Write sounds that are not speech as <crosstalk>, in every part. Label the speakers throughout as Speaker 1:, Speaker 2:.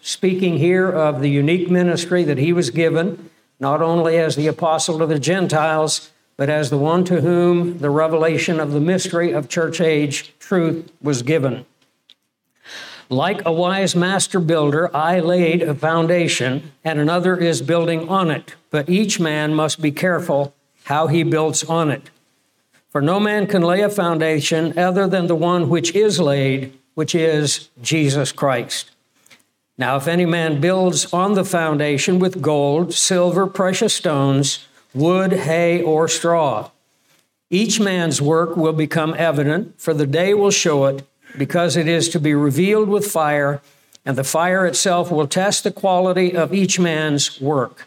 Speaker 1: speaking here of the unique ministry that he was given, not only as the apostle to the Gentiles, but as the one to whom the revelation of the mystery of church age truth was given. Like a wise master builder, I laid a foundation, and another is building on it. But each man must be careful how he builds on it. For no man can lay a foundation other than the one which is laid, which is Jesus Christ. Now, if any man builds on the foundation with gold, silver, precious stones, wood, hay, or straw, each man's work will become evident, for the day will show it, because it is to be revealed with fire, and the fire itself will test the quality of each man's work.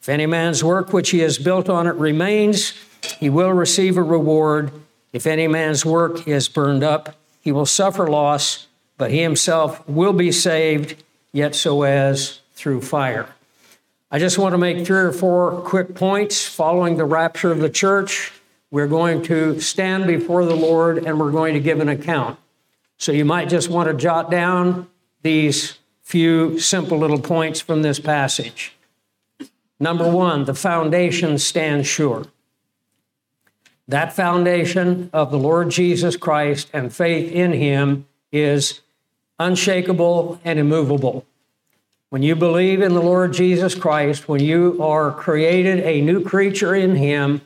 Speaker 1: If any man's work which he has built on it remains, he will receive a reward. If any man's work is burned up, he will suffer loss, but he himself will be saved yet so as through fire. I just want to make three or four quick points following the rapture of the church. We're going to stand before the Lord and we're going to give an account. So you might just want to jot down these few simple little points from this passage. Number one, the foundation stands sure. That foundation of the Lord Jesus Christ and faith in Him is unshakable and immovable. When you believe in the Lord Jesus Christ, when you are created a new creature in Him,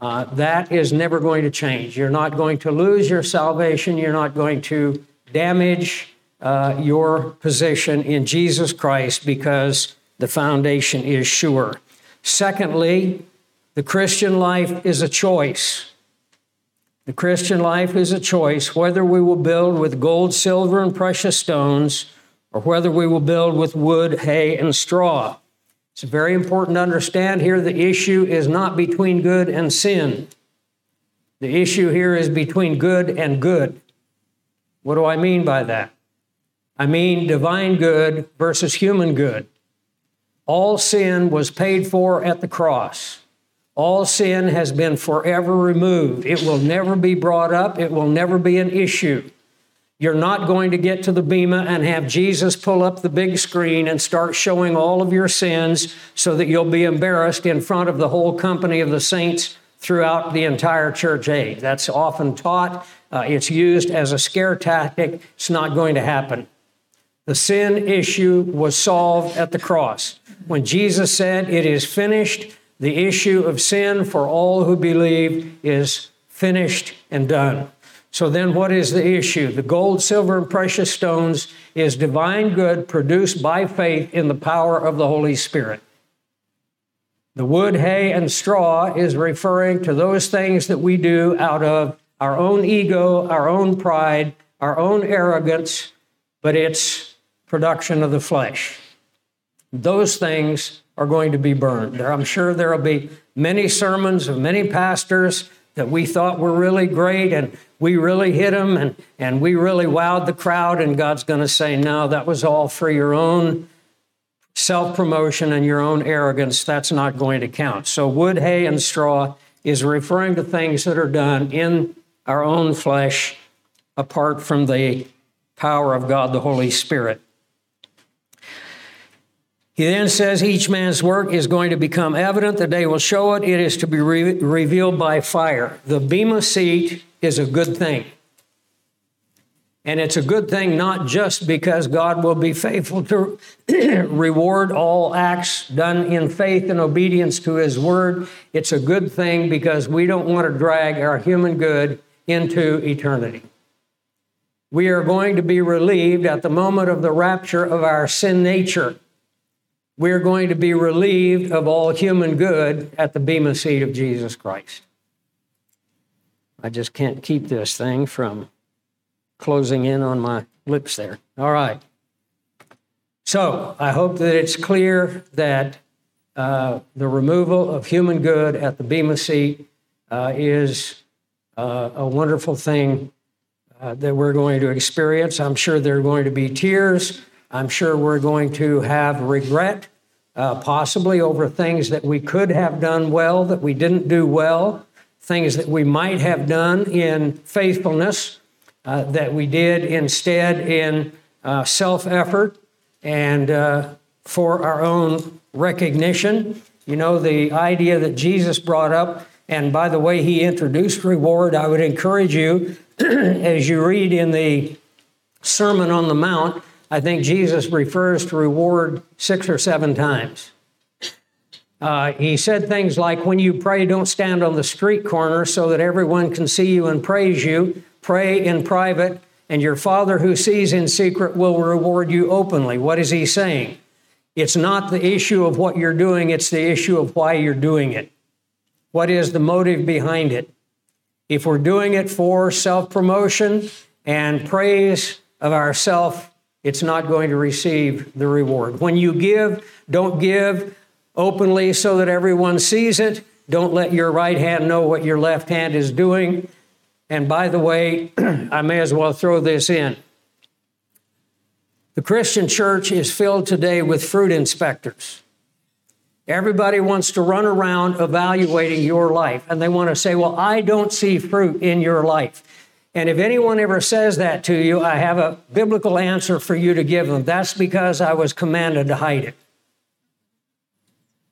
Speaker 1: uh, that is never going to change. You're not going to lose your salvation. You're not going to damage uh, your position in Jesus Christ because the foundation is sure. Secondly, the Christian life is a choice. The Christian life is a choice whether we will build with gold, silver, and precious stones, or whether we will build with wood, hay, and straw. It's very important to understand here the issue is not between good and sin. The issue here is between good and good. What do I mean by that? I mean divine good versus human good. All sin was paid for at the cross. All sin has been forever removed. It will never be brought up, it will never be an issue. You're not going to get to the Bema and have Jesus pull up the big screen and start showing all of your sins so that you'll be embarrassed in front of the whole company of the saints throughout the entire church age. That's often taught, uh, it's used as a scare tactic. It's not going to happen. The sin issue was solved at the cross. When Jesus said, It is finished, the issue of sin for all who believe is finished and done. So then, what is the issue? The gold, silver, and precious stones is divine good produced by faith in the power of the Holy Spirit. The wood, hay, and straw is referring to those things that we do out of our own ego, our own pride, our own arrogance, but it's production of the flesh. Those things are going to be burned. I'm sure there will be many sermons of many pastors that we thought were really great and we really hit them and, and we really wowed the crowd, and God's going to say, No, that was all for your own self promotion and your own arrogance. That's not going to count. So, wood, hay, and straw is referring to things that are done in our own flesh apart from the power of God, the Holy Spirit. He then says each man's work is going to become evident. The day will show it. It is to be re- revealed by fire. The Bema seat is a good thing. And it's a good thing not just because God will be faithful to <clears throat> reward all acts done in faith and obedience to His word. It's a good thing because we don't want to drag our human good into eternity. We are going to be relieved at the moment of the rapture of our sin nature we're going to be relieved of all human good at the Bema seat of Jesus Christ. I just can't keep this thing from closing in on my lips there. All right. So I hope that it's clear that uh, the removal of human good at the Bema seat uh, is uh, a wonderful thing uh, that we're going to experience. I'm sure there are going to be tears. I'm sure we're going to have regret, uh, possibly over things that we could have done well that we didn't do well, things that we might have done in faithfulness uh, that we did instead in uh, self effort. and uh, for our own recognition. You know, the idea that Jesus brought up, and by the way, he introduced reward. I would encourage you, <clears throat> as you read in the Sermon on the Mount, I think Jesus refers to reward six or seven times. Uh, he said things like, When you pray, don't stand on the street corner so that everyone can see you and praise you. Pray in private, and your Father who sees in secret will reward you openly. What is he saying? It's not the issue of what you're doing, it's the issue of why you're doing it. What is the motive behind it? If we're doing it for self promotion and praise of ourself, it's not going to receive the reward. When you give, don't give openly so that everyone sees it. Don't let your right hand know what your left hand is doing. And by the way, <clears throat> I may as well throw this in. The Christian church is filled today with fruit inspectors. Everybody wants to run around evaluating your life, and they want to say, Well, I don't see fruit in your life. And if anyone ever says that to you, I have a biblical answer for you to give them. That's because I was commanded to hide it.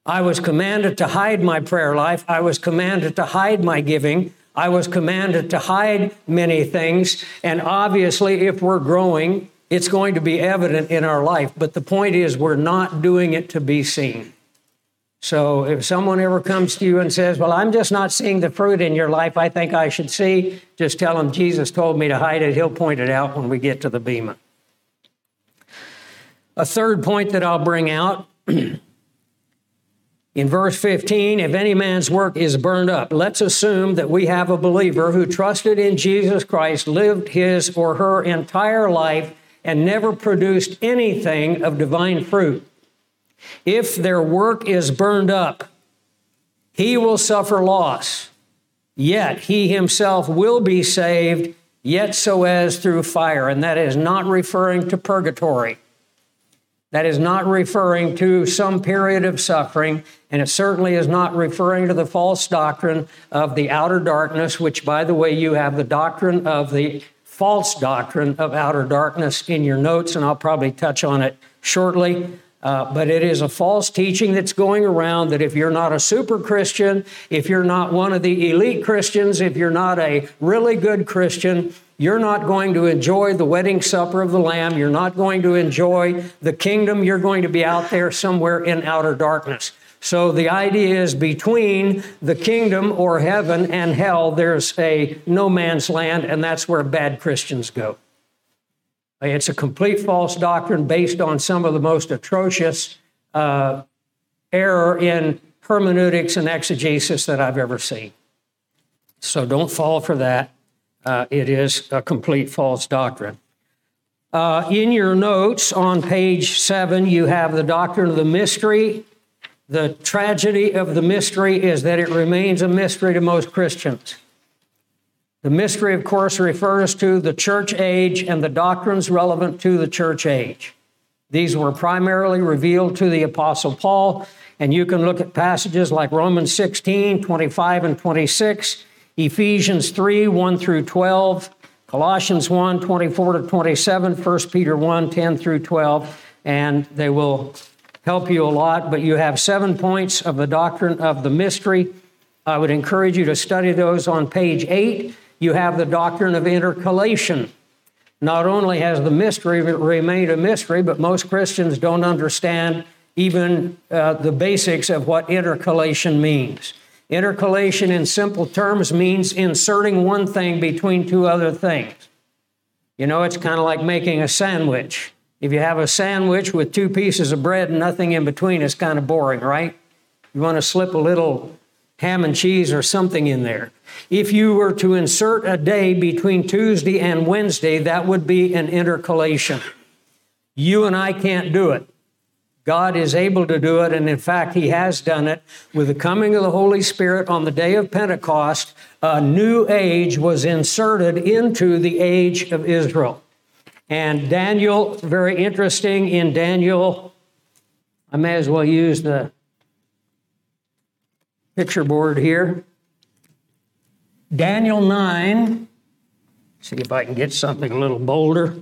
Speaker 1: I was commanded to hide my prayer life. I was commanded to hide my giving. I was commanded to hide many things. And obviously, if we're growing, it's going to be evident in our life. But the point is, we're not doing it to be seen. So if someone ever comes to you and says, Well, I'm just not seeing the fruit in your life I think I should see, just tell them Jesus told me to hide it. He'll point it out when we get to the Bema. A third point that I'll bring out <clears throat> In verse 15, if any man's work is burned up, let's assume that we have a believer who trusted in Jesus Christ, lived his or her entire life, and never produced anything of divine fruit. If their work is burned up, he will suffer loss, yet he himself will be saved, yet so as through fire. And that is not referring to purgatory. That is not referring to some period of suffering, and it certainly is not referring to the false doctrine of the outer darkness, which, by the way, you have the doctrine of the false doctrine of outer darkness in your notes, and I'll probably touch on it shortly. Uh, but it is a false teaching that's going around that if you're not a super Christian, if you're not one of the elite Christians, if you're not a really good Christian, you're not going to enjoy the wedding supper of the Lamb. You're not going to enjoy the kingdom. You're going to be out there somewhere in outer darkness. So the idea is between the kingdom or heaven and hell, there's a no man's land, and that's where bad Christians go. It's a complete false doctrine based on some of the most atrocious uh, error in hermeneutics and exegesis that I've ever seen. So don't fall for that uh, it is a complete false doctrine. Uh, in your notes on page seven, you have the doctrine of the mystery. The tragedy of the mystery is that it remains a mystery to most Christians. The mystery, of course, refers to the church age and the doctrines relevant to the church age. These were primarily revealed to the Apostle Paul, and you can look at passages like Romans 16, 25, and 26 Ephesians 3 1 through 12, Colossians 1 24 to 27, 1 Peter 1 10 through 12, and they will help you a lot. But you have seven points of the doctrine of the mystery. I would encourage you to study those on page 8. You have the doctrine of intercalation. Not only has the mystery remained a mystery, but most Christians don't understand even uh, the basics of what intercalation means. Intercalation, in simple terms, means inserting one thing between two other things. You know, it's kind of like making a sandwich. If you have a sandwich with two pieces of bread and nothing in between, it's kind of boring, right? You want to slip a little ham and cheese or something in there. If you were to insert a day between Tuesday and Wednesday, that would be an intercalation. You and I can't do it. God is able to do it, and in fact, He has done it. With the coming of the Holy Spirit on the day of Pentecost, a new age was inserted into the age of Israel. And Daniel, very interesting in Daniel, I may as well use the picture board here. Daniel 9. See if I can get something a little bolder.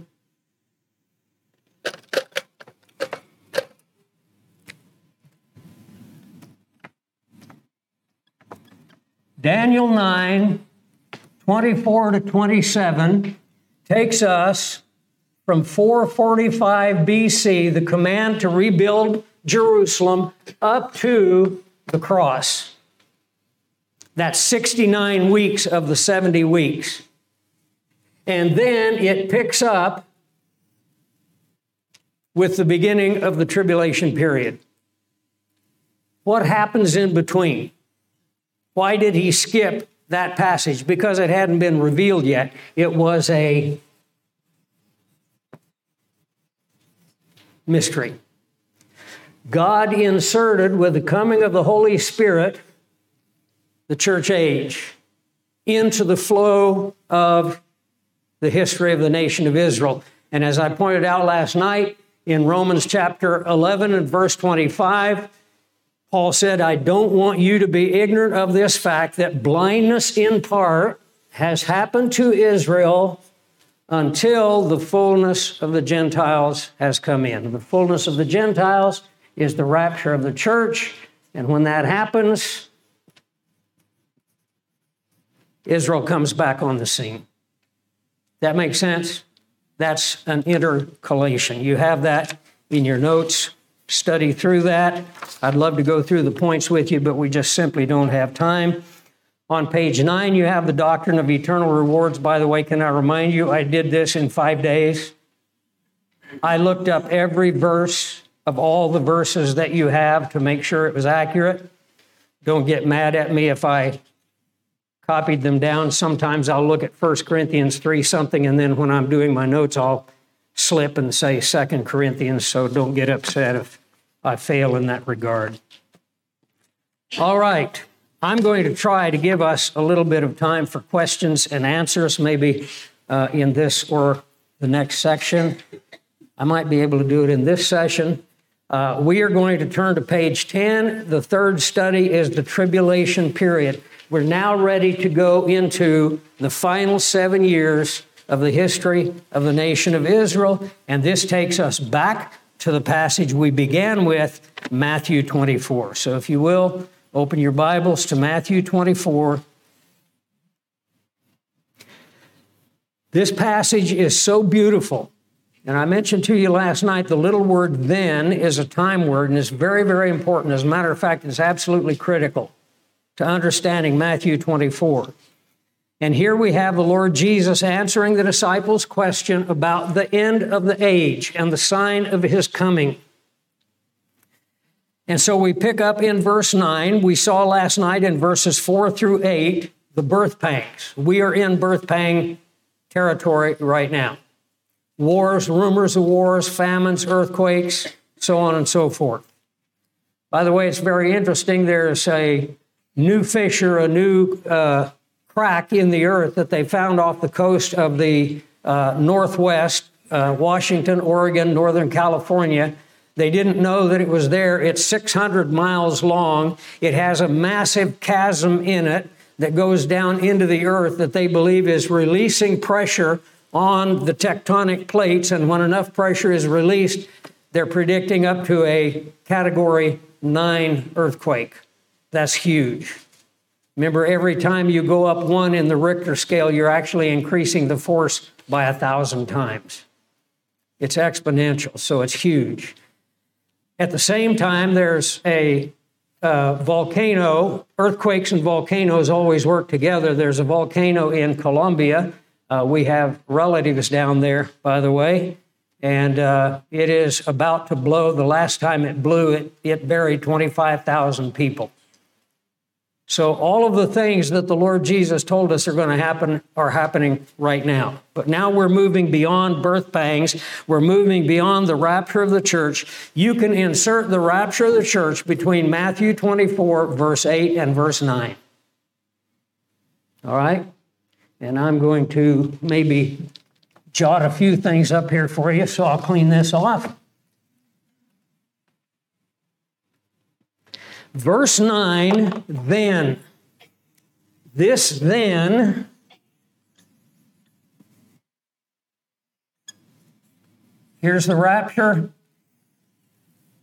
Speaker 1: Daniel 9, 24 to 27 takes us from 445 BC, the command to rebuild Jerusalem, up to the cross. That's 69 weeks of the 70 weeks. And then it picks up with the beginning of the tribulation period. What happens in between? Why did he skip that passage? Because it hadn't been revealed yet. It was a mystery. God inserted with the coming of the Holy Spirit the church age into the flow of the history of the nation of Israel. And as I pointed out last night in Romans chapter 11 and verse 25, Paul said, I don't want you to be ignorant of this fact that blindness in part has happened to Israel until the fullness of the Gentiles has come in. The fullness of the Gentiles is the rapture of the church. And when that happens, Israel comes back on the scene. That makes sense? That's an intercalation. You have that in your notes. Study through that. I'd love to go through the points with you, but we just simply don't have time. On page nine, you have the doctrine of eternal rewards. By the way, can I remind you, I did this in five days. I looked up every verse of all the verses that you have to make sure it was accurate. Don't get mad at me if I copied them down. Sometimes I'll look at 1 Corinthians 3 something, and then when I'm doing my notes, I'll slip and say 2 Corinthians, so don't get upset if I fail in that regard. All right, I'm going to try to give us a little bit of time for questions and answers, maybe uh, in this or the next section. I might be able to do it in this session. Uh, we are going to turn to page 10. The third study is the tribulation period. We're now ready to go into the final seven years of the history of the nation of Israel, and this takes us back to the passage we began with, Matthew 24. So, if you will, open your Bibles to Matthew 24. This passage is so beautiful. And I mentioned to you last night the little word then is a time word and it's very, very important. As a matter of fact, it's absolutely critical to understanding Matthew 24. And here we have the Lord Jesus answering the disciples' question about the end of the age and the sign of his coming. And so we pick up in verse 9. We saw last night in verses 4 through 8 the birth pangs. We are in birth pang territory right now. Wars, rumors of wars, famines, earthquakes, so on and so forth. By the way, it's very interesting. There's a new fissure, a new uh, crack in the earth that they found off the coast of the uh, Northwest, uh, Washington, Oregon, Northern California. They didn't know that it was there. It's 600 miles long. It has a massive chasm in it that goes down into the earth that they believe is releasing pressure on the tectonic plates. And when enough pressure is released, they're predicting up to a category nine earthquake. That's huge. Remember, every time you go up one in the Richter scale, you're actually increasing the force by a thousand times. It's exponential, so it's huge. At the same time, there's a uh, volcano. Earthquakes and volcanoes always work together. There's a volcano in Colombia. Uh, we have relatives down there, by the way, and uh, it is about to blow. The last time it blew, it, it buried 25,000 people. So, all of the things that the Lord Jesus told us are going to happen are happening right now. But now we're moving beyond birth pangs. We're moving beyond the rapture of the church. You can insert the rapture of the church between Matthew 24, verse 8, and verse 9. All right? And I'm going to maybe jot a few things up here for you, so I'll clean this off. Verse 9, then. This then Here's the rapture,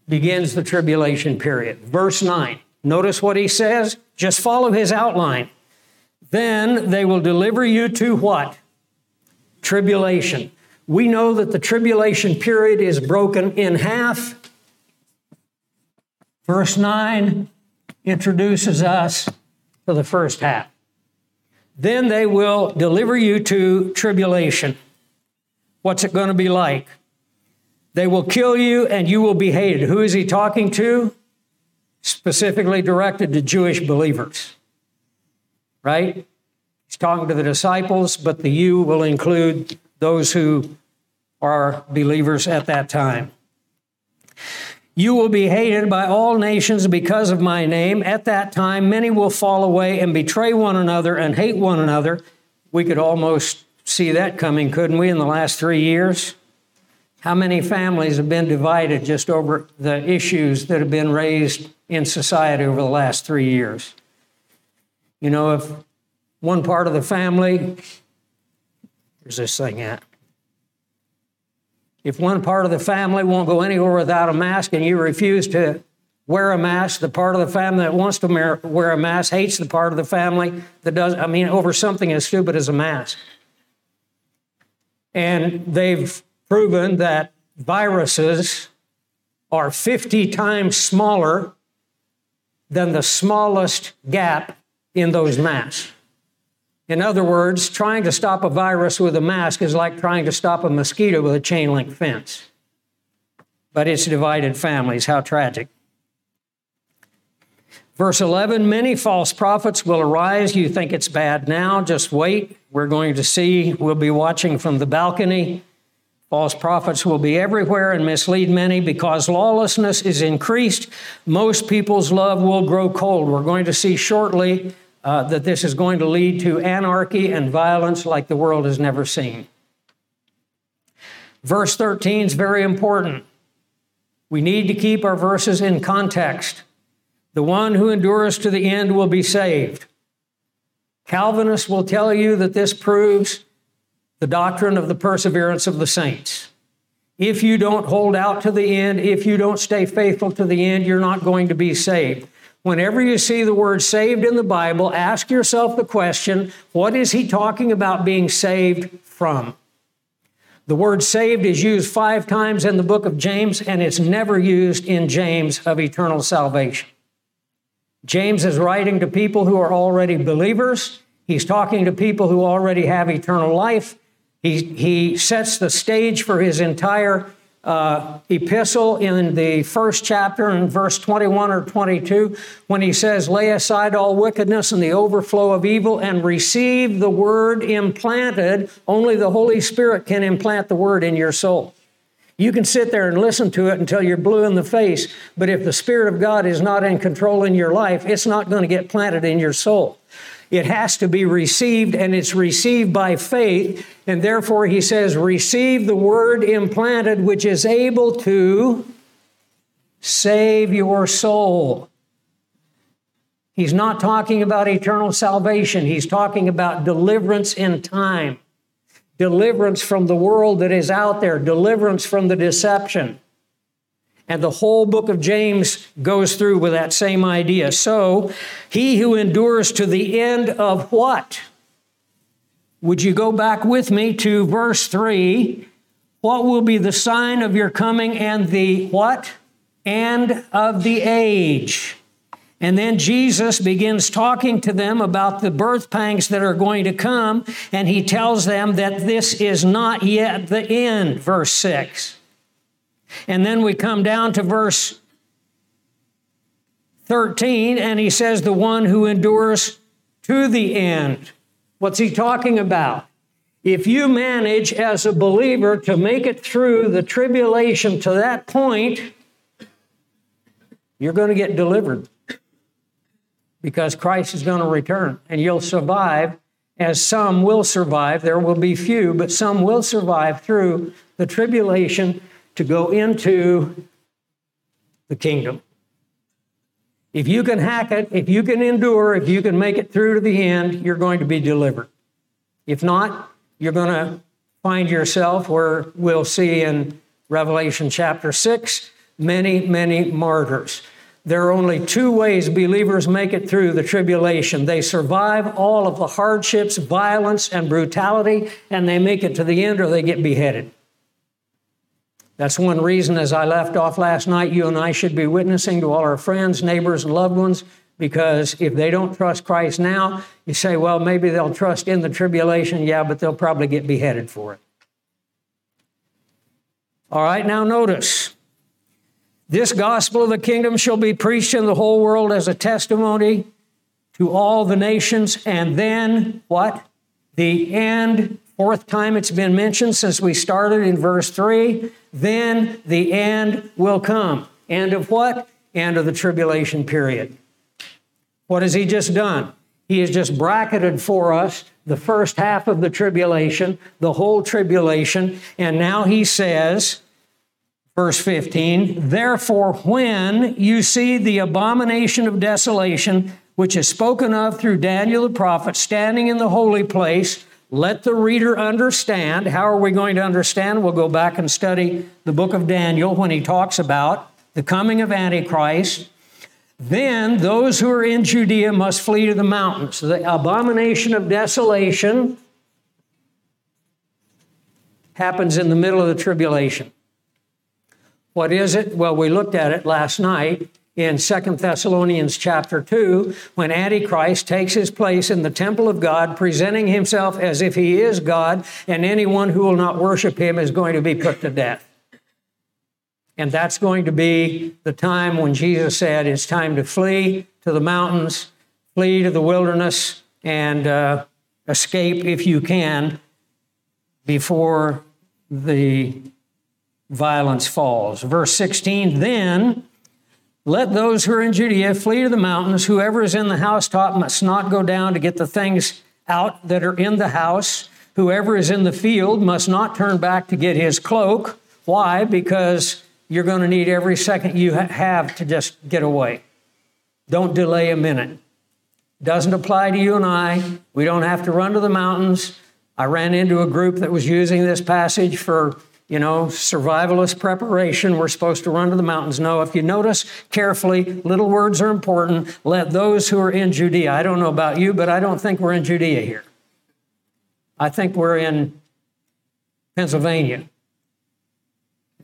Speaker 1: begins the tribulation period. Verse 9. Notice what he says. Just follow his outline. Then they will deliver you to what? Tribulation. We know that the tribulation period is broken in half. Verse 9 introduces us to the first half. Then they will deliver you to tribulation. What's it going to be like? They will kill you and you will be hated. Who is he talking to? Specifically directed to Jewish believers, right? He's talking to the disciples, but the you will include those who are believers at that time. You will be hated by all nations because of my name. At that time, many will fall away and betray one another and hate one another. We could almost see that coming, couldn't we, in the last three years? How many families have been divided just over the issues that have been raised in society over the last three years? You know, if one part of the family, where's this thing at? If one part of the family won't go anywhere without a mask and you refuse to wear a mask, the part of the family that wants to wear a mask hates the part of the family that does, I mean, over something as stupid as a mask. And they've proven that viruses are 50 times smaller than the smallest gap in those masks. In other words, trying to stop a virus with a mask is like trying to stop a mosquito with a chain link fence. But it's divided families. How tragic. Verse 11 Many false prophets will arise. You think it's bad now, just wait. We're going to see. We'll be watching from the balcony. False prophets will be everywhere and mislead many because lawlessness is increased. Most people's love will grow cold. We're going to see shortly uh, that this is going to lead to anarchy and violence like the world has never seen. Verse 13 is very important. We need to keep our verses in context. The one who endures to the end will be saved. Calvinists will tell you that this proves the doctrine of the perseverance of the saints. If you don't hold out to the end, if you don't stay faithful to the end, you're not going to be saved. Whenever you see the word saved in the Bible, ask yourself the question what is he talking about being saved from? The word saved is used five times in the book of James, and it's never used in James of eternal salvation. James is writing to people who are already believers. He's talking to people who already have eternal life. He, he sets the stage for his entire uh, epistle in the first chapter in verse 21 or 22 when he says, Lay aside all wickedness and the overflow of evil and receive the word implanted. Only the Holy Spirit can implant the word in your soul. You can sit there and listen to it until you're blue in the face, but if the Spirit of God is not in control in your life, it's not going to get planted in your soul. It has to be received, and it's received by faith. And therefore, he says, Receive the word implanted, which is able to save your soul. He's not talking about eternal salvation, he's talking about deliverance in time, deliverance from the world that is out there, deliverance from the deception. And the whole book of James goes through with that same idea. So, he who endures to the end of what? Would you go back with me to verse 3? What will be the sign of your coming and the what? And of the age. And then Jesus begins talking to them about the birth pangs that are going to come, and he tells them that this is not yet the end, verse 6. And then we come down to verse 13, and he says, The one who endures to the end. What's he talking about? If you manage as a believer to make it through the tribulation to that point, you're going to get delivered because Christ is going to return and you'll survive, as some will survive. There will be few, but some will survive through the tribulation to go into the kingdom. If you can hack it, if you can endure, if you can make it through to the end, you're going to be delivered. If not, you're going to find yourself where we'll see in Revelation chapter 6 many, many martyrs. there are only two ways believers make it through the tribulation. They survive all of the hardships, violence, and brutality, and they make it to the end or they get beheaded. That's one reason, as I left off last night, you and I should be witnessing to all our friends, neighbors, and loved ones, because if they don't trust Christ now, you say, well, maybe they'll trust in the tribulation. Yeah, but they'll probably get beheaded for it. All right, now notice this gospel of the kingdom shall be preached in the whole world as a testimony to all the nations, and then what? The end, fourth time it's been mentioned since we started in verse 3. Then the end will come. End of what? End of the tribulation period. What has he just done? He has just bracketed for us the first half of the tribulation, the whole tribulation, and now he says, Verse 15, therefore, when you see the abomination of desolation, which is spoken of through Daniel the prophet, standing in the holy place, let the reader understand. How are we going to understand? We'll go back and study the book of Daniel when he talks about the coming of Antichrist. Then those who are in Judea must flee to the mountains. The abomination of desolation happens in the middle of the tribulation. What is it? Well, we looked at it last night in Second Thessalonians chapter 2 when Antichrist takes his place in the temple of God, presenting himself as if he is God, and anyone who will not worship him is going to be put to death. And that's going to be the time when Jesus said it's time to flee to the mountains, flee to the wilderness, and uh, escape if you can before the violence falls. Verse 16, then let those who are in Judea flee to the mountains. Whoever is in the housetop must not go down to get the things out that are in the house. Whoever is in the field must not turn back to get his cloak. Why? Because you're going to need every second you have to just get away. Don't delay a minute. Doesn't apply to you and I. We don't have to run to the mountains. I ran into a group that was using this passage for you know, survivalist preparation. We're supposed to run to the mountains. No, if you notice carefully, little words are important. Let those who are in Judea, I don't know about you, but I don't think we're in Judea here. I think we're in Pennsylvania.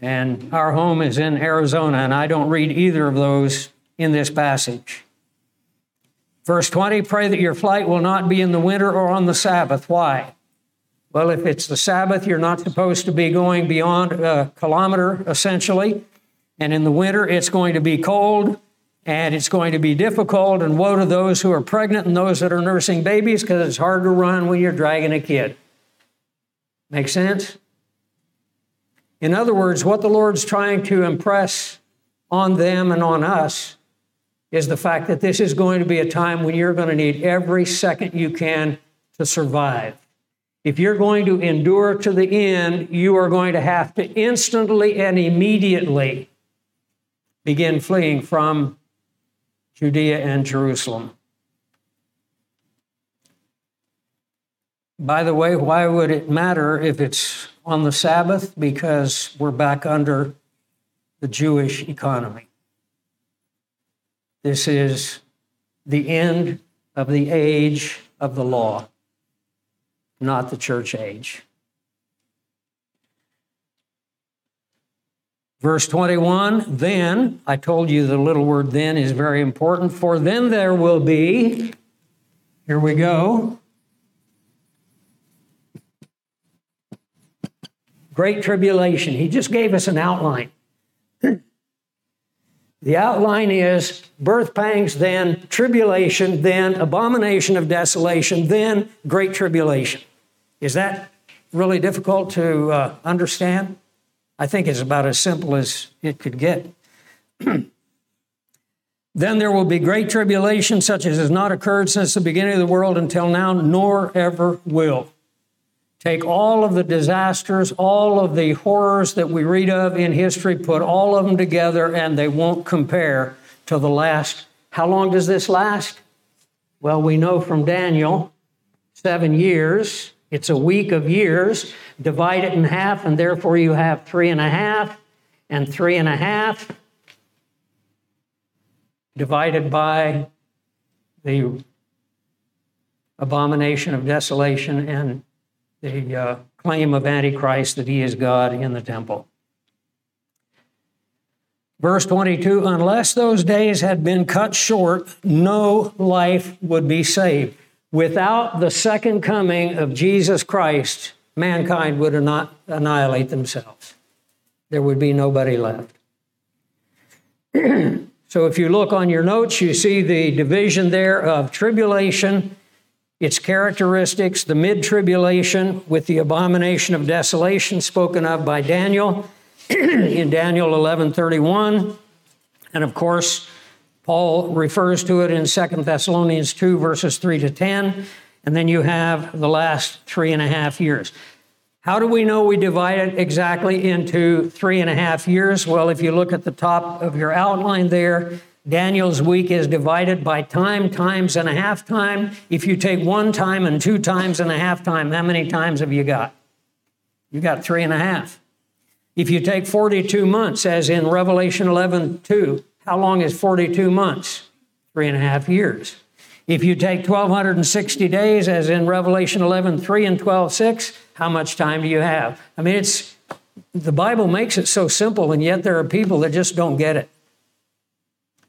Speaker 1: And our home is in Arizona, and I don't read either of those in this passage. Verse 20 pray that your flight will not be in the winter or on the Sabbath. Why? Well, if it's the Sabbath, you're not supposed to be going beyond a kilometer, essentially. And in the winter, it's going to be cold and it's going to be difficult. And woe to those who are pregnant and those that are nursing babies because it's hard to run when you're dragging a kid. Make sense? In other words, what the Lord's trying to impress on them and on us is the fact that this is going to be a time when you're going to need every second you can to survive. If you're going to endure to the end, you are going to have to instantly and immediately begin fleeing from Judea and Jerusalem. By the way, why would it matter if it's on the Sabbath? Because we're back under the Jewish economy. This is the end of the age of the law not the church age. Verse 21 Then, I told you the little word then is very important, for then there will be, here we go, great tribulation. He just gave us an outline. The outline is birth pangs, then tribulation, then abomination of desolation, then great tribulation. Is that really difficult to uh, understand? I think it's about as simple as it could get. <clears throat> then there will be great tribulation, such as has not occurred since the beginning of the world until now, nor ever will. Take all of the disasters, all of the horrors that we read of in history, put all of them together, and they won't compare to the last. How long does this last? Well, we know from Daniel seven years. It's a week of years. Divide it in half, and therefore you have three and a half, and three and a half, divided by the abomination of desolation and the uh, claim of Antichrist that he is God in the temple. Verse 22 Unless those days had been cut short, no life would be saved. Without the second coming of Jesus Christ, mankind would not annihilate themselves. There would be nobody left. <clears throat> so if you look on your notes, you see the division there of tribulation, its characteristics, the mid tribulation with the abomination of desolation spoken of by Daniel <clears throat> in Daniel 11:31, and of course, Paul refers to it in 2 Thessalonians 2, verses 3 to 10. And then you have the last three and a half years. How do we know we divide it exactly into three and a half years? Well, if you look at the top of your outline there, Daniel's week is divided by time, times, and a half time. If you take one time and two times and a half time, how many times have you got? You got three and a half. If you take 42 months, as in Revelation 11 2, how long is 42 months? Three and a half years. If you take 1260 days, as in Revelation 11 3 and 12 6, how much time do you have? I mean, it's the Bible makes it so simple, and yet there are people that just don't get it.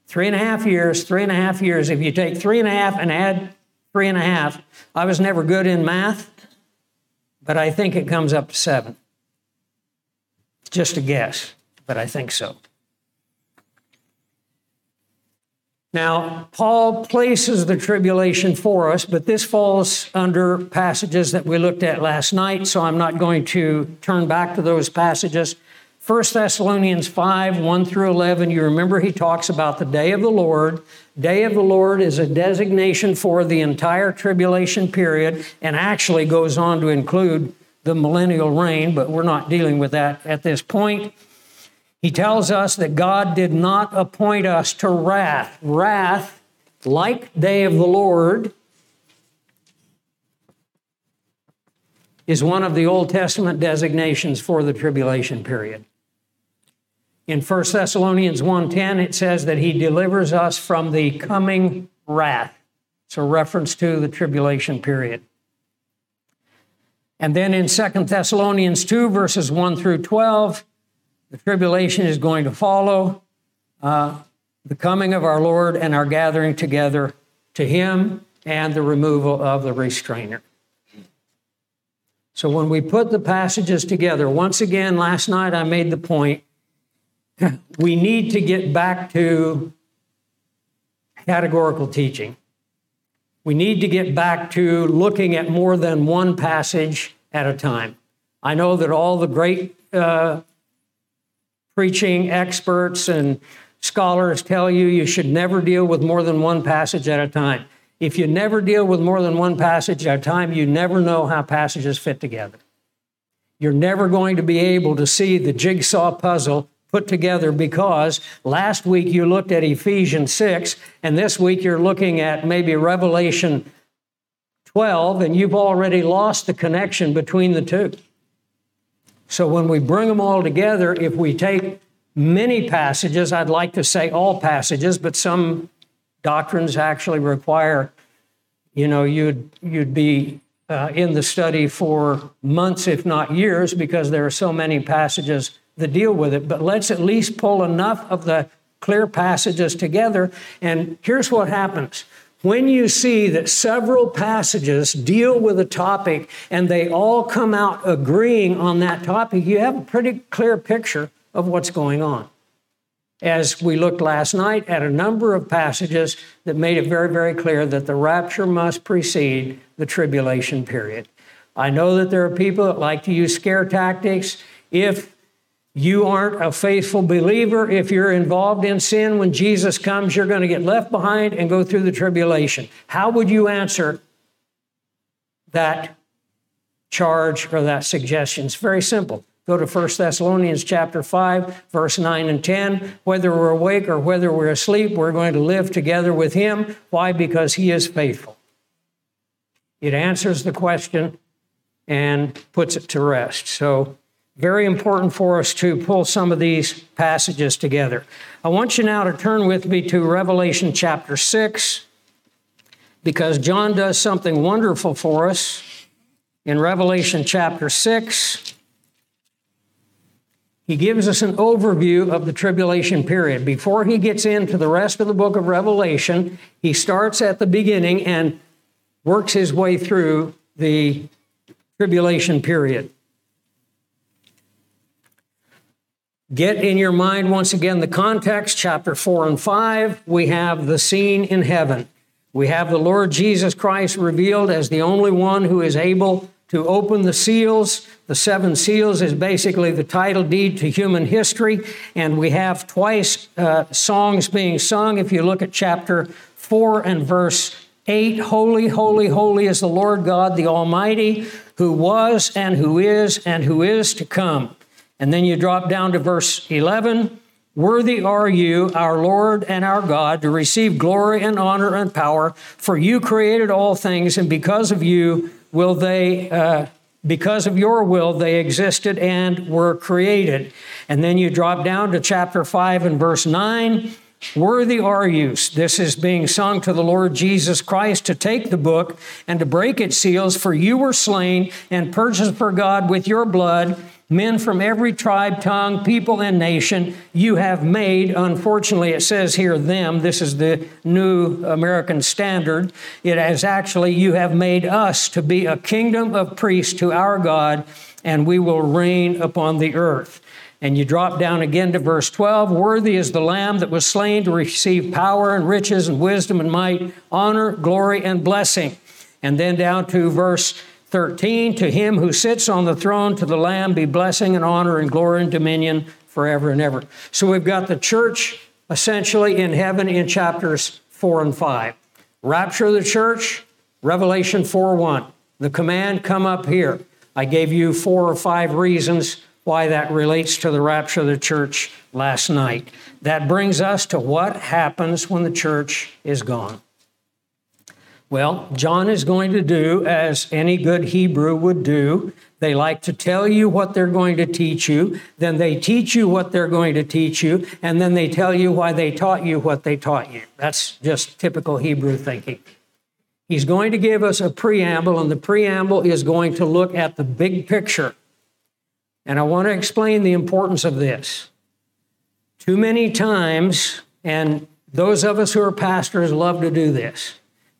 Speaker 1: Three and a half years, three and a half years. If you take three and a half and add three and a half, I was never good in math, but I think it comes up to seven. Just a guess, but I think so. Now, Paul places the tribulation for us, but this falls under passages that we looked at last night, so I'm not going to turn back to those passages. 1 Thessalonians 5, 1 through 11, you remember he talks about the day of the Lord. Day of the Lord is a designation for the entire tribulation period and actually goes on to include the millennial reign, but we're not dealing with that at this point. He tells us that God did not appoint us to wrath. Wrath, like day of the Lord, is one of the Old Testament designations for the tribulation period. In 1 Thessalonians 1:10 it says that he delivers us from the coming wrath. It's a reference to the tribulation period. And then in 2 Thessalonians 2 verses 1 through 12 the tribulation is going to follow uh, the coming of our Lord and our gathering together to Him and the removal of the restrainer. So when we put the passages together, once again, last night I made the point we need to get back to categorical teaching. We need to get back to looking at more than one passage at a time. I know that all the great uh, preaching experts and scholars tell you you should never deal with more than one passage at a time. If you never deal with more than one passage at a time, you never know how passages fit together. You're never going to be able to see the jigsaw puzzle put together because last week you looked at Ephesians 6, and this week you're looking at maybe Revelation 12, and you've already lost the connection between the two. So when we bring them all together, if we take many passages, I'd like to say all passages, but some doctrines actually require, you know, you'd, you'd be uh, in the study for months, if not years, because there are so many passages that deal with it. But let's at least pull enough of the clear passages together. And here's what happens when you see that several passages deal with a topic and they all come out agreeing on that topic, you have a pretty clear picture of what's going on. As we looked last night at a number of passages that made it very, very clear that the rapture must precede the tribulation period. I know that there are people that like to use scare tactics. If you aren't a faithful believer. If you're involved in sin, when Jesus comes, you're going to get left behind and go through the tribulation. How would you answer that charge or that suggestion? It's very simple. Go to 1 Thessalonians chapter 5, verse 9 and 10. Whether we're awake or whether we're asleep, we're going to live together with him. Why? Because he is faithful. It answers the question and puts it to rest. So very important for us to pull some of these passages together. I want you now to turn with me to Revelation chapter 6 because John does something wonderful for us in Revelation chapter 6. He gives us an overview of the tribulation period. Before he gets into the rest of the book of Revelation, he starts at the beginning and works his way through the tribulation period. Get in your mind once again the context, chapter 4 and 5. We have the scene in heaven. We have the Lord Jesus Christ revealed as the only one who is able to open the seals. The seven seals is basically the title deed to human history. And we have twice uh, songs being sung. If you look at chapter 4 and verse 8 Holy, holy, holy is the Lord God, the Almighty, who was and who is and who is to come. And then you drop down to verse 11 Worthy are you, our Lord and our God, to receive glory and honor and power, for you created all things, and because of you will they. Uh, because of your will, they existed and were created. And then you drop down to chapter 5 and verse 9. Worthy are you, this is being sung to the Lord Jesus Christ, to take the book and to break its seals, for you were slain and purchased for God with your blood men from every tribe, tongue, people, and nation you have made. Unfortunately, it says here them. This is the New American Standard. It is actually, you have made us to be a kingdom of priests to our God, and we will reign upon the earth. And you drop down again to verse 12 Worthy is the Lamb that was slain to receive power and riches and wisdom and might, honor, glory, and blessing. And then down to verse 13 To him who sits on the throne, to the Lamb, be blessing and honor and glory and dominion forever and ever. So we've got the church essentially in heaven in chapters 4 and 5. Rapture of the church, Revelation 4 1. The command, come up here. I gave you four or five reasons why that relates to the rapture of the church last night. That brings us to what happens when the church is gone. Well, John is going to do as any good Hebrew would do. They like to tell you what they're going to teach you, then they teach you what they're going to teach you, and then they tell you why they taught you what they taught you. That's just typical Hebrew thinking. He's going to give us a preamble, and the preamble is going to look at the big picture. And I want to explain the importance of this. Too many times, and those of us who are pastors love to do this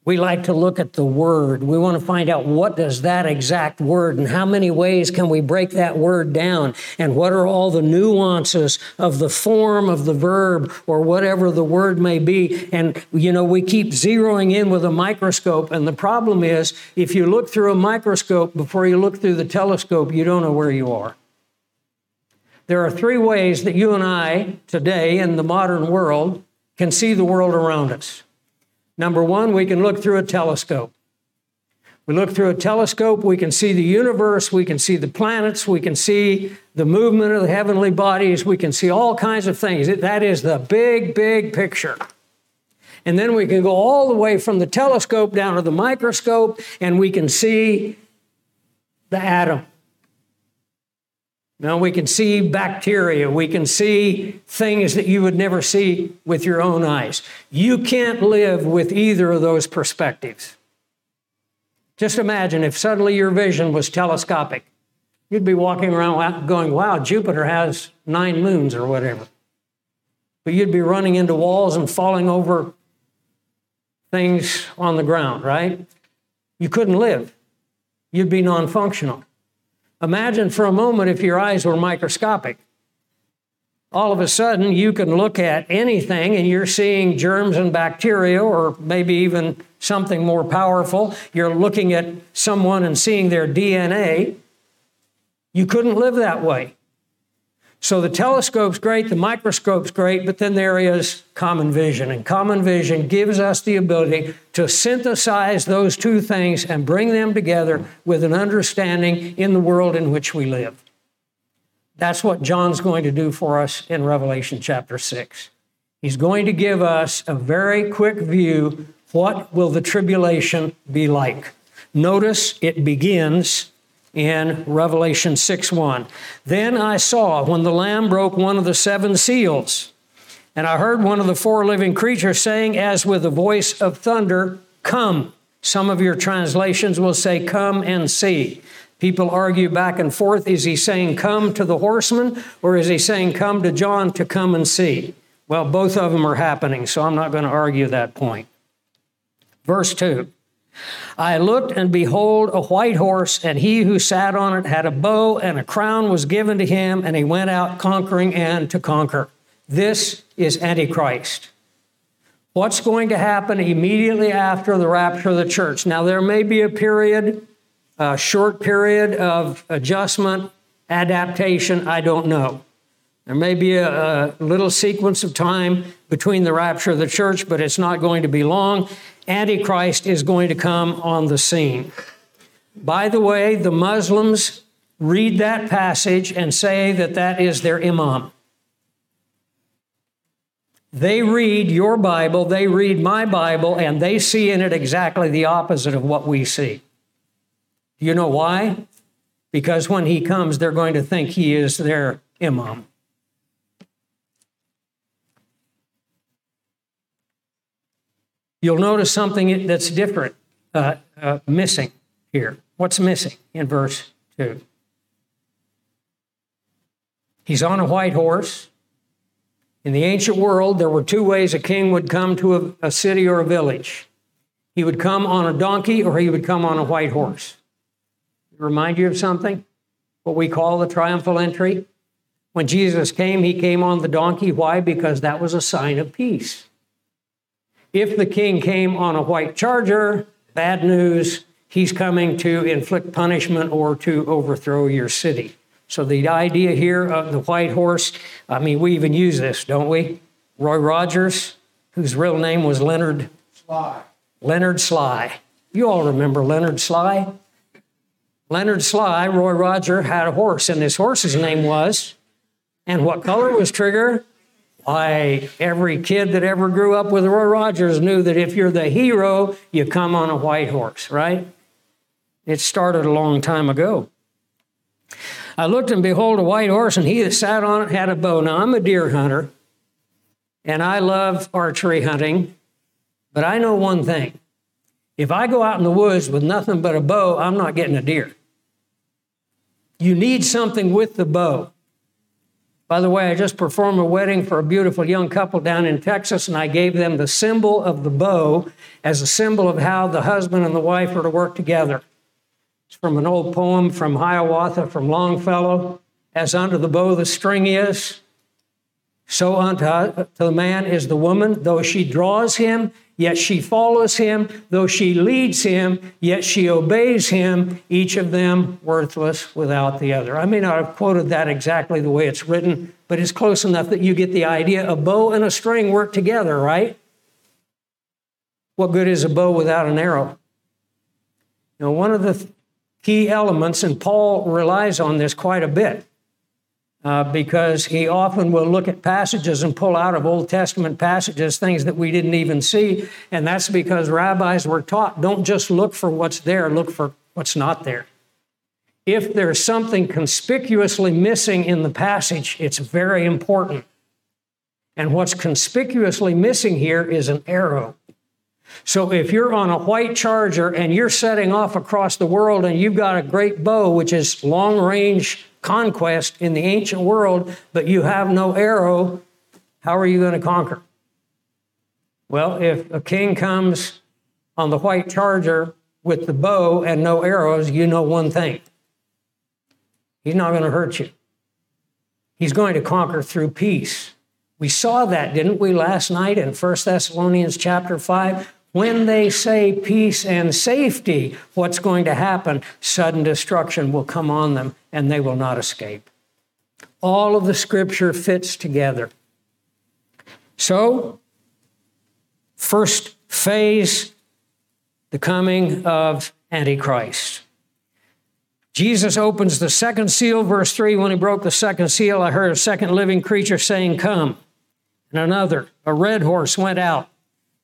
Speaker 1: we like to look at the word. We want to find out what does that exact word and how many ways can we break that word down and what are all the nuances of the form of the verb or whatever the word may be. And you know, we keep zeroing in with a microscope and the problem is if you look through a microscope before you look through the telescope, you don't know where you are. There are three ways that you and I today in the modern world can see the world around us. Number one, we can look through a telescope. We look through a telescope, we can see the universe, we can see the planets, we can see the movement of the heavenly bodies, we can see all kinds of things. That is the big, big picture. And then we can go all the way from the telescope down to the microscope and we can see the atom. Now we can see bacteria, we can see things that you would never see with your own eyes. You can't live with either of those perspectives. Just imagine if suddenly your vision was telescopic. You'd be walking around going, wow, Jupiter has nine moons or whatever. But you'd be running into walls and falling over things on the ground, right? You couldn't live. You'd be non functional. Imagine for a moment if your eyes were microscopic. All of a sudden, you can look at anything and you're seeing germs and bacteria, or maybe even something more powerful. You're looking at someone and seeing their DNA. You couldn't live that way. So the telescope's great, the microscope's great, but then there is common vision. And common vision gives us the ability to synthesize those two things and bring them together with an understanding in the world in which we live. That's what John's going to do for us in Revelation chapter 6. He's going to give us a very quick view what will the tribulation be like. Notice it begins in Revelation 6 1. Then I saw when the Lamb broke one of the seven seals, and I heard one of the four living creatures saying, as with a voice of thunder, Come. Some of your translations will say, Come and see. People argue back and forth. Is he saying, Come to the horseman, or is he saying, Come to John to come and see? Well, both of them are happening, so I'm not going to argue that point. Verse 2 I looked, and behold, a white horse, and he who sat on it had a bow, and a crown was given to him, and he went out conquering and to conquer. This is Antichrist. What's going to happen immediately after the rapture of the church? Now, there may be a period, a short period of adjustment, adaptation, I don't know. There may be a, a, little sequence of time between the rapture of the church, but it's not going to be long. Antichrist is going to come on the scene. By the way, the Muslims read that passage and say that that is their imam. They read your Bible, they read my Bible, and they see in it exactly the opposite of what we see. Do you know why? Because when he comes, they're going to think he is their imam. You'll notice something that's different, uh, uh, missing here. What's missing in verse 2? He's on a white horse. In the ancient world, there were two ways a king would come to a, a city or a village. He would come on a donkey or he would come on a white horse. Remind you of something? What we call the triumphal entry. When Jesus came, he came on the donkey. Why? Because that was a sign of peace. If the king came on a white charger, bad news, he's coming to inflict punishment or to overthrow your city. So the idea here of the white horse, I mean, we even use this, don't we? Roy Rogers, whose real name was Leonard
Speaker 2: Slye.
Speaker 1: Leonard Slye. You all remember Leonard Slye? Leonard Slye, Roy Roger, had a horse, and his horse's name was, and what color was Trigger? Why, every kid that ever grew up with Roy Rogers knew that if you're the hero, you come on a white horse, right? It started a long time ago. I looked and behold a white horse, and he that sat on it had a bow. Now, I'm a deer hunter, and I love archery hunting, but I know one thing. If I go out in the woods with nothing but a bow, I'm not getting a deer. You need something with the bow. By the way, I just performed a wedding for a beautiful young couple down in Texas, and I gave them the symbol of the bow as a symbol of how the husband and the wife are to work together. It's from an old poem from Hiawatha, from Longfellow. As under the bow the string is, so unto the man is the woman. Though she draws him, yet she follows him. Though she leads him, yet she obeys him. Each of them worthless without the other. I may not have quoted that exactly the way it's written, but it's close enough that you get the idea. A bow and a string work together, right? What good is a bow without an arrow? Now, one of the key elements, and Paul relies on this quite a bit. Uh, because he often will look at passages and pull out of Old Testament passages things that we didn't even see. And that's because rabbis were taught don't just look for what's there, look for what's not there. If there's something conspicuously missing in the passage, it's very important. And what's conspicuously missing here is an arrow. So if you're on a white charger and you're setting off across the world and you've got a great bow, which is long range conquest in the ancient world, but you have no arrow, how are you going to conquer? Well, if a king comes on the white charger with the bow and no arrows, you know one thing he's not going to hurt you. He's going to conquer through peace. We saw that, didn't we, last night in 1 Thessalonians chapter 5? When they say peace and safety, what's going to happen? Sudden destruction will come on them and they will not escape. All of the scripture fits together. So, first phase, the coming of Antichrist. Jesus opens the second seal, verse 3. When he broke the second seal, I heard a second living creature saying, Come. And another, a red horse, went out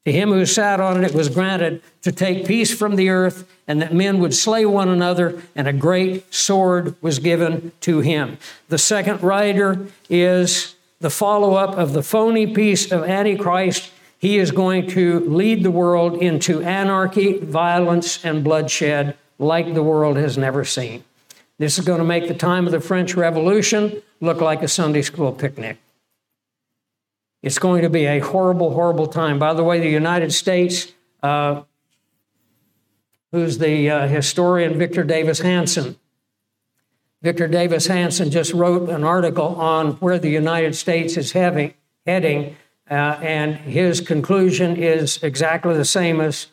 Speaker 1: To him who sat on it, it was granted to take peace from the earth, and that men would slay one another, and a great sword was given to him. The second rider is the follow up of the phony peace of Antichrist. He is going to lead the world into anarchy, violence, and bloodshed like the world has never seen. This is going to make the time of the French Revolution look like a Sunday school picnic. It's going to be a horrible, horrible time. By the way, the United States, uh, who's the uh, historian Victor Davis Hanson, Victor Davis Hanson just wrote an article on where the United States is having, heading, uh, and his conclusion is exactly the same as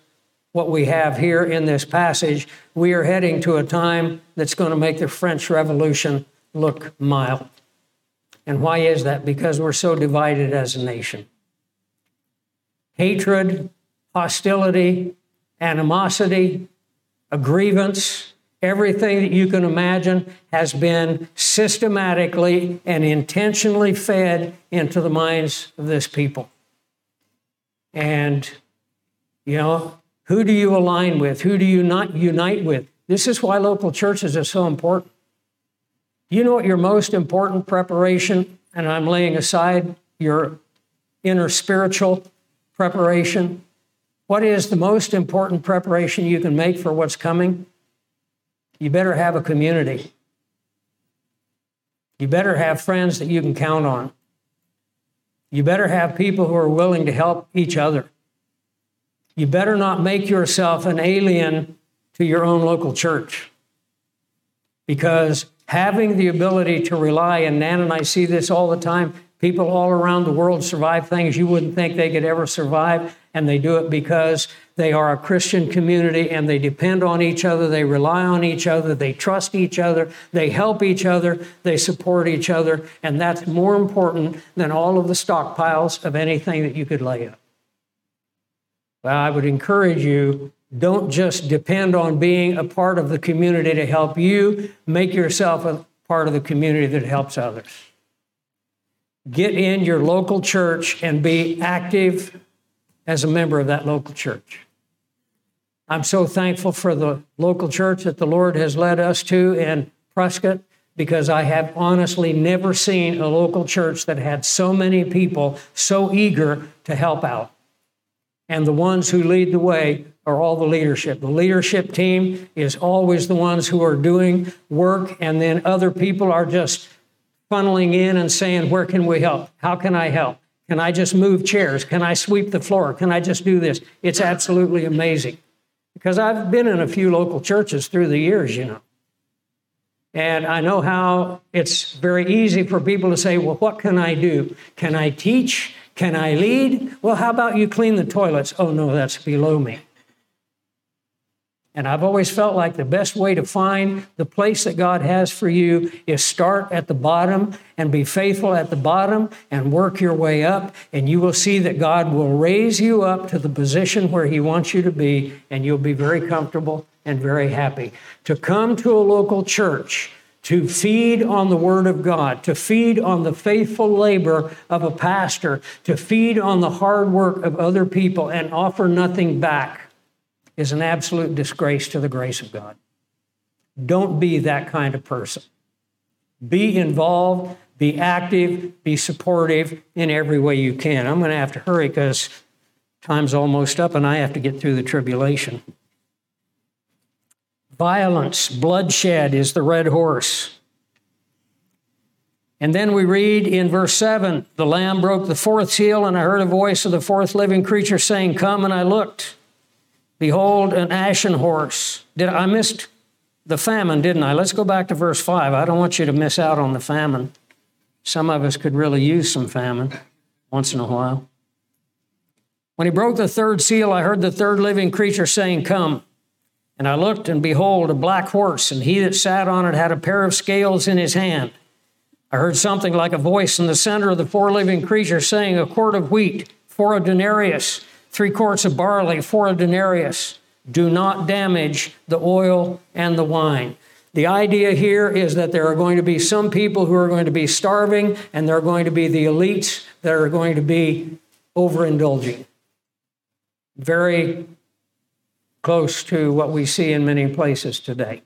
Speaker 1: what we have here in this passage. We are heading to a time that's going to make the French Revolution look mild. And why is that? Because we're so divided as a nation. Hatred, hostility, animosity, a grievance, everything that you can imagine has been systematically and intentionally fed into the minds of this people. And, you know, who do you align with? Who do you not unite with? This is why local churches are so important. You know what your most important preparation, and I'm laying aside your inner spiritual preparation. What is the most important preparation you can make for what's coming? You better have a community. You better have friends that you can count on. You better have people who are willing to help each other. You better not make yourself an alien to your own local church because having the ability to rely, and Nan and I see this all the time. People all around the world survive things you wouldn't think they could ever survive, and they do it because they are a Christian community and they depend on each other, they rely on each other, they trust each other, they help each other, they support each other, and that's more important than all of the stockpiles of anything that you could lay up. Well, I would encourage you don't just depend on being a part of the community to help you, make yourself a part of the community that helps others. Get in your local church and be active as a member of that local church. I'm so thankful for the local church that the Lord has led us to in Prescott because I have honestly never seen a local church that had so many people so eager to help out. And the ones who lead the way are all the leadership. The leadership team is always the ones who are doing work, and then other people are just funneling in and saying, Where can we help? How can I help? Can I just move chairs? Can I sweep the floor? Can I just do this? It's absolutely amazing. Because I've been in a few local churches through the years, you know. And I know how it's very easy for people to say, Well, what can I do? Can I teach? Can I lead? Well, how about you clean the toilets? Oh, no, that's below me. And I've always felt like the best way to find the place that God has for you is start at the bottom and be faithful at the bottom and work your way up. And you will see that God will raise you up to the position where He wants you to be, and you'll be very comfortable and very happy. To come to a local church, to feed on the Word of God, to feed on the faithful labor of a pastor, to feed on the hard work of other people and offer nothing back is an absolute disgrace to the grace of God. Don't be that kind of person. Be involved, be active, be supportive in every way you can. I'm going to have to hurry because time's almost up and I have to get through the tribulation. Violence, bloodshed is the red horse. And then we read in verse 7 the Lamb broke the fourth seal, and I heard a voice of the fourth living creature saying, Come, and I looked. Behold, an ashen horse. Did I missed the famine, didn't I? Let's go back to verse 5. I don't want you to miss out on the famine. Some of us could really use some famine once in a while. When he broke the third seal, I heard the third living creature saying, Come. And I looked, and behold, a black horse, and he that sat on it had a pair of scales in his hand. I heard something like a voice in the center of the four living creatures saying, A quart of wheat for a denarius three quarts of barley four denarius. Do not damage the oil and the wine. The idea here is that there are going to be some people who are going to be starving, and there are going to be the elites that are going to be overindulging. very close to what we see in many places today.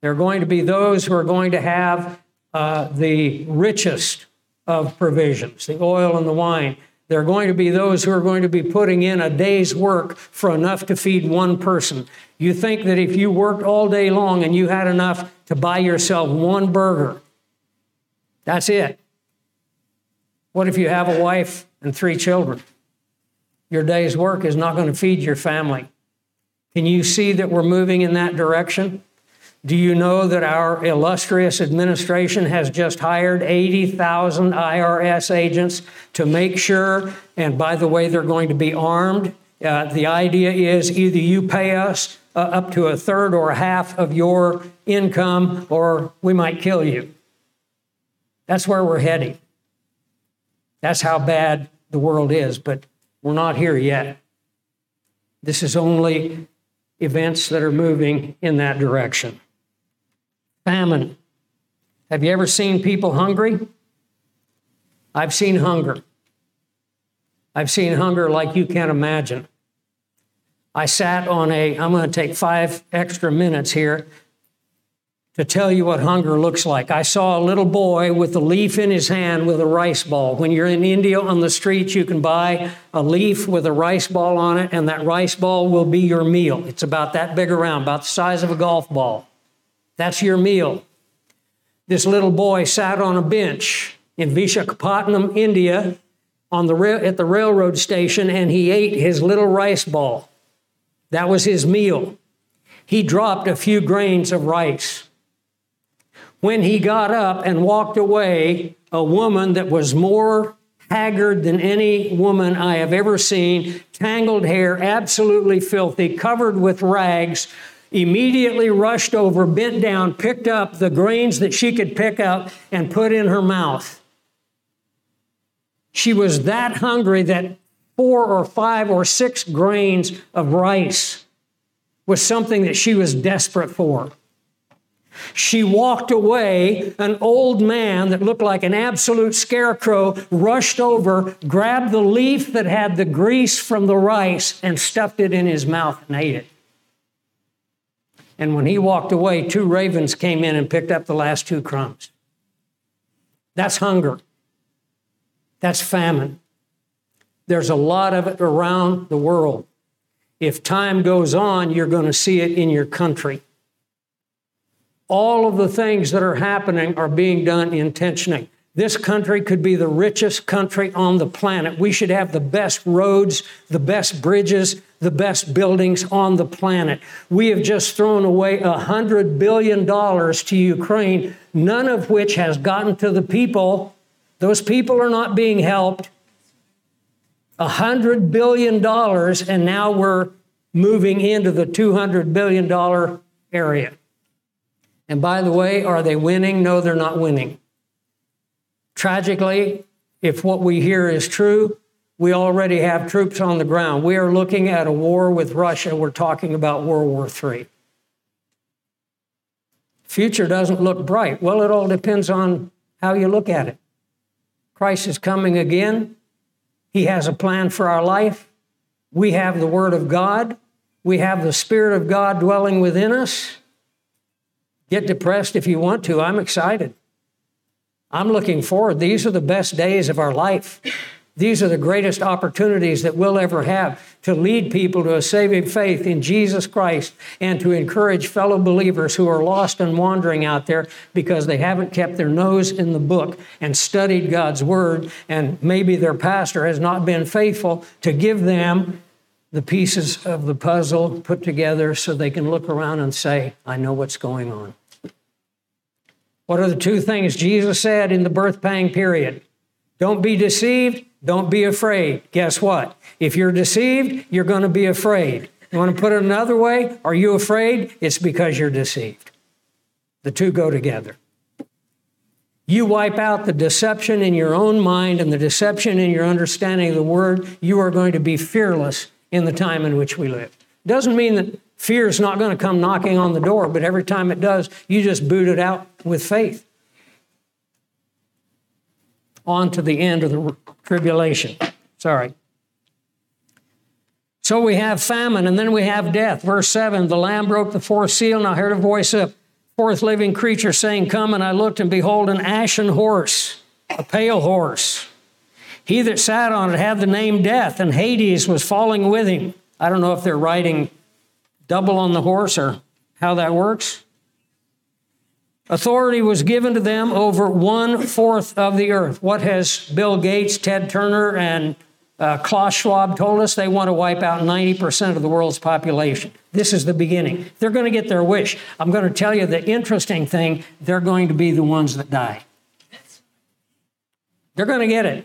Speaker 1: There are going to be those who are going to have uh, the richest of provisions, the oil and the wine. There are going to be those who are going to be putting in a day's work for enough to feed one person. You think that if you worked all day long and you had enough to buy yourself one burger, that's it. What if you have a wife and three children? Your day's work is not going to feed your family. Can you see that we're moving in that direction? Do you know that our illustrious administration has just hired 80,000 IRS agents to make sure, and by the way, they're going to be armed? Uh, the idea is either you pay us uh, up to a third or a half of your income, or we might kill you. That's where we're heading. That's how bad the world is, but we're not here yet. This is only events that are moving in that direction. Famine. Have you ever seen people hungry? I've seen hunger. I've seen hunger like you can't imagine. I sat on a, I'm going to take five extra minutes here to tell you what hunger looks like. I saw a little boy with a leaf in his hand with a rice ball. When you're in India on the streets, you can buy a leaf with a rice ball on it, and that rice ball will be your meal. It's about that big around, about the size of a golf ball. That's your meal. This little boy sat on a bench in Vishakhapatnam, India, on the at the railroad station, and he ate his little rice ball. That was his meal. He dropped a few grains of rice. When he got up and walked away, a woman that was more haggard than any woman I have ever seen, tangled hair, absolutely filthy, covered with rags, immediately rushed over, bent down, picked up the grains that she could pick up, and put in her mouth. She was that hungry that four or five or six grains of rice was something that she was desperate for. She walked away. An old man that looked like an absolute scarecrow rushed over, grabbed the leaf that had the grease from the rice, and stuffed it in his mouth and ate it. And when he walked away, two ravens came in and picked up the last two crumbs. That's hunger. That's famine. There's a lot of it around the world. If time goes on, you're going to see it in your country all of the things that are happening are being done intentionally. This country could be the richest country on the planet. We should have the best roads, the best bridges, the best buildings on the planet. We have just thrown away $100 billion to Ukraine, none of which has gotten to the people. Those people are not being helped. $100 billion, and now we're moving into the $200 billion area. And by the way, are they winning? No, they're not winning. Tragically, if what we hear is true, we already have troops on the ground. We are looking at a war with Russia. We're talking about World War III. Future doesn't look bright. Well, it all depends on how you look at it. Christ is coming again. He has a plan for our life. We have the Word of God. We have the Spirit of God dwelling within us. Get depressed if you want to. I'm excited. I'm looking forward. These are the best days of our life. These are the greatest opportunities that we'll ever have to lead people to a saving faith in Jesus Christ and to encourage fellow believers who are lost and wandering out there because they haven't kept their nose in the book and studied God's Word, and maybe their pastor has not been faithful to give them the pieces of the puzzle put together so they can look around and say, I know what's going on. What are the two things Jesus said in the birth pang period? Don't be deceived, don't be afraid. Guess what? If you're deceived, you're going to be afraid. You want to put it another way? Are you afraid? It's because you're deceived. The two go together. You wipe out the deception in your own mind and the deception in your understanding of the word, you are going to be fearless in the time in which we live. Doesn't mean that Fear is not going to come knocking on the door, but every time it does, you just boot it out with faith. On to the end of the tribulation. Sorry. So we have famine and then we have death. Verse 7 The Lamb broke the fourth seal, and I heard a voice of fourth living creature saying, Come, and I looked, and behold, an ashen horse, a pale horse. He that sat on it had the name Death, and Hades was falling with him. I don't know if they're riding double on the horse or how that works. Authority was given to them over one fourth of the earth. What has Bill Gates, Ted Turner, and uh, Klaus Schwab told us? They want to wipe out 90% of the world's population. This is the beginning. They're going to get their wish. I'm going to tell you the interesting thing they're going to be the ones that die. They're going to get it.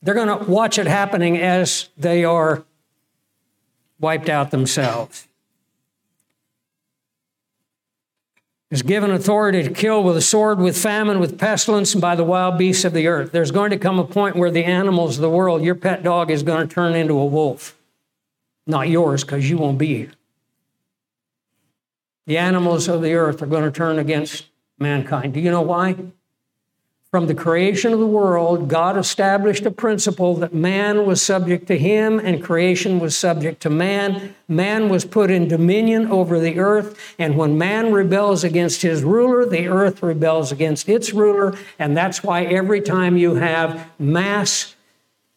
Speaker 1: They're going to watch it happening as they are wiped out themselves. Is given authority to kill with a sword, with famine, with pestilence, and by the wild beasts of the earth. There's going to come a point where the animals of the world, your pet dog is going to turn into a wolf. Not yours, because you won't be here. The animals of the earth are going to turn against mankind. Do you know why? From the creation of the world, God established a principle that man was subject to him and creation was subject to man. Man was put in dominion over the earth, and when man rebels against his ruler, the earth rebels against its ruler, and that's why every time you have mass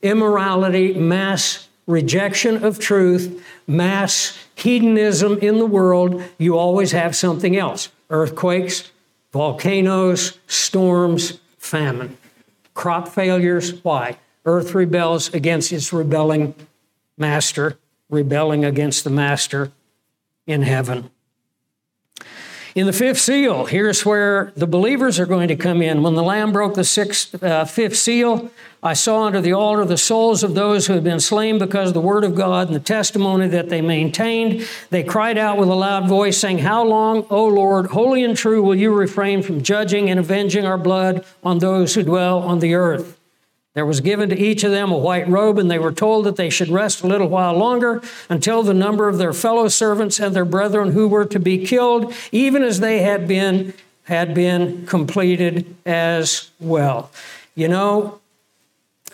Speaker 1: immorality, mass rejection of truth, mass hedonism in the world, you always have something else earthquakes, volcanoes, storms, famine. Crop failures, why? Earth rebels against its rebelling master, rebelling against the master in heaven. In the fifth seal, here's where the believers are going to come in. When the Lamb broke the sixth, uh, fifth seal, I saw under the altar the souls of those who had been slain because of the word of God and the testimony that they maintained. They cried out with a loud voice, saying, How long, O Lord, holy and true, will you refrain from judging and avenging our blood on those who dwell on the earth? There was given to each of them a white robe, and they were told that they should rest a little while longer until the number of their fellow servants and their brethren who were to be killed, even as they had been, had been completed as well. You know,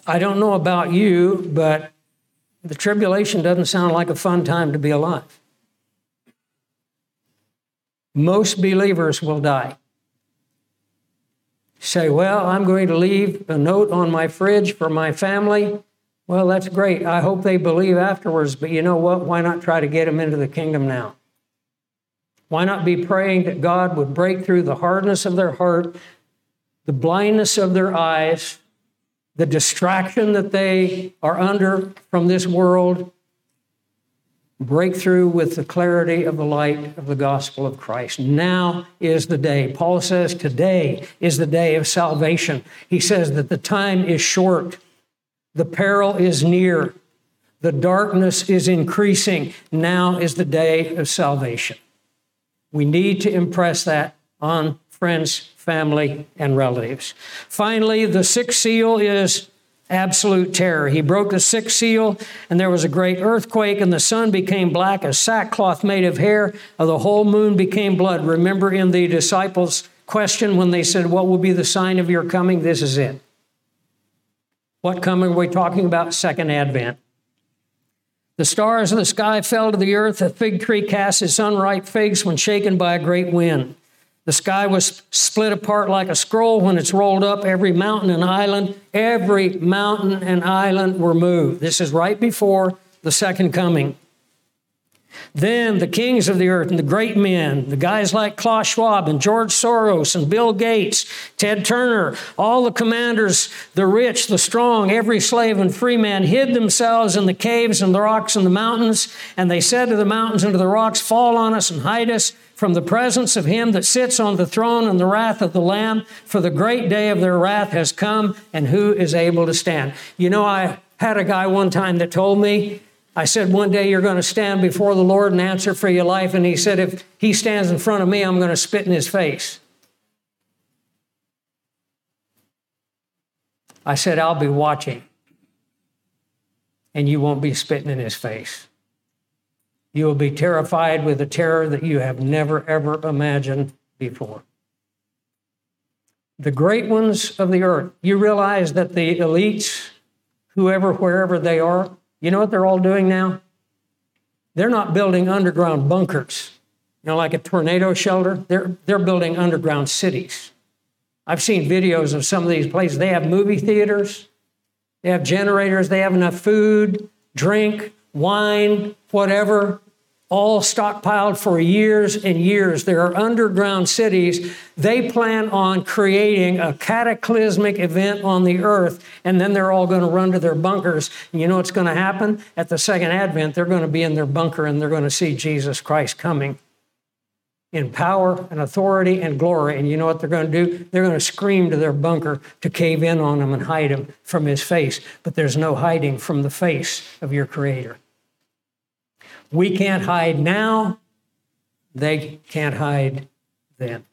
Speaker 1: I don't know about you, but the tribulation doesn't sound like a fun time to be alive. Most believers will die say, Well, I'm going to leave a note on my fridge for my family. Well, that's great. I hope they believe afterwards, but you know what? Why not try to get them into the kingdom now? Why not be praying that God would break through the hardness of their heart, the blindness of their eyes, the distraction that they are under from this world, breakthrough with the clarity of the light of the gospel of Christ. Now is the day. Paul says today is the day of salvation. He says that the time is short, the peril is near, the darkness is increasing. Now is the day of salvation. We need to impress that on friends, family, and relatives. Finally, the sixth seal is absolute terror. He broke the sixth seal, and there was a great earthquake, and the sun became black as sackcloth made of hair, and the whole moon became blood. Remember in the disciples' question when they said, What will be the sign of your coming? This is it. What coming are we talking about? Second advent. The stars of the sky fell to the earth. A fig tree cast its unripe figs when shaken by a great wind. The sky was split apart like a scroll when it's rolled up. Every mountain and island, every mountain and island were moved. This is right before the second coming. Then the kings of the earth and the great men, the guys like Klaus Schwab and George Soros and Bill Gates, Ted Turner, all the commanders, the rich, the strong, every slave and free man hid themselves in the caves and the rocks and the mountains. And they said to the mountains and to the rocks, Fall on us and hide us from the presence of him that sits on the throne and the wrath of the Lamb, for the great day of their wrath has come, and who is able to stand? You know, I had a guy one time that told me, I said, one day you're going to stand before the Lord and answer for your life. And he said, if he stands in front of me, I'm going to spit in his face. I said, I'll be watching, and you won't be spitting in his face. You will be terrified with a terror that you have never, ever imagined before. The great ones of the earth, you realize that the elites, whoever, wherever they are, you know what they're all doing now? they're not building underground bunkers, you know, like a tornado shelter. They're, they're building underground cities. I've seen videos of some of these places. They have movie theaters, they have generators, they have enough food, drink, wine, whatever, all stockpiled for years and years. There are underground cities. They plan on creating a cataclysmic event on the earth, and then they're all going to run to their bunkers. And you know what's going to happen? At the second advent, they're going to be in their bunker and they're going to see Jesus Christ coming in power and authority and glory. And you know what they're going to do? They're going to scream to their bunker to cave in on him and hide him from his face. But there's no hiding from the face of your Creator. We can't hide now, they can't hide then.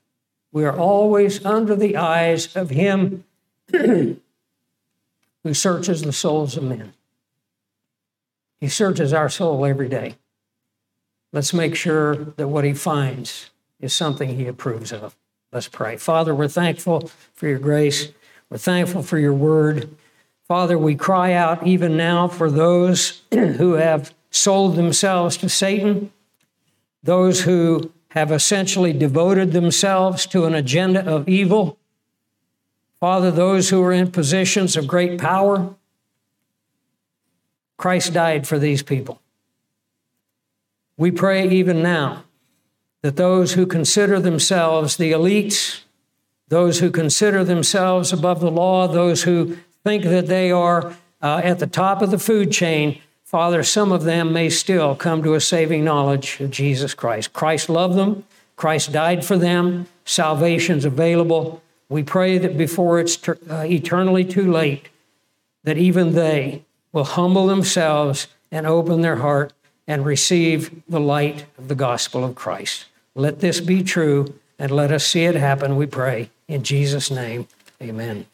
Speaker 1: We are always under the eyes of Him who searches the souls of men. He searches our soul every day. Let's make sure that what He finds is something He approves of. Let's pray. Father, we're thankful for your grace. We're thankful for your word. Father, we cry out even now for those <clears throat> who have sold themselves to Satan, those who have essentially devoted themselves to an agenda of evil. Father, those who are in positions of great power, Christ died for these people. We pray even now that those who consider themselves the elites, those who consider themselves above the law, those who think that they are uh, at the top of the food chain, Father, some of them may still come to a saving knowledge of Jesus Christ. Christ loved them, Christ died for them, salvation's available. We pray that before it's ter- uh, eternally too late, that even they will humble themselves and open their heart and receive the light of the gospel of Christ. Let this be true and let us see it happen, we pray. In Jesus' name, amen.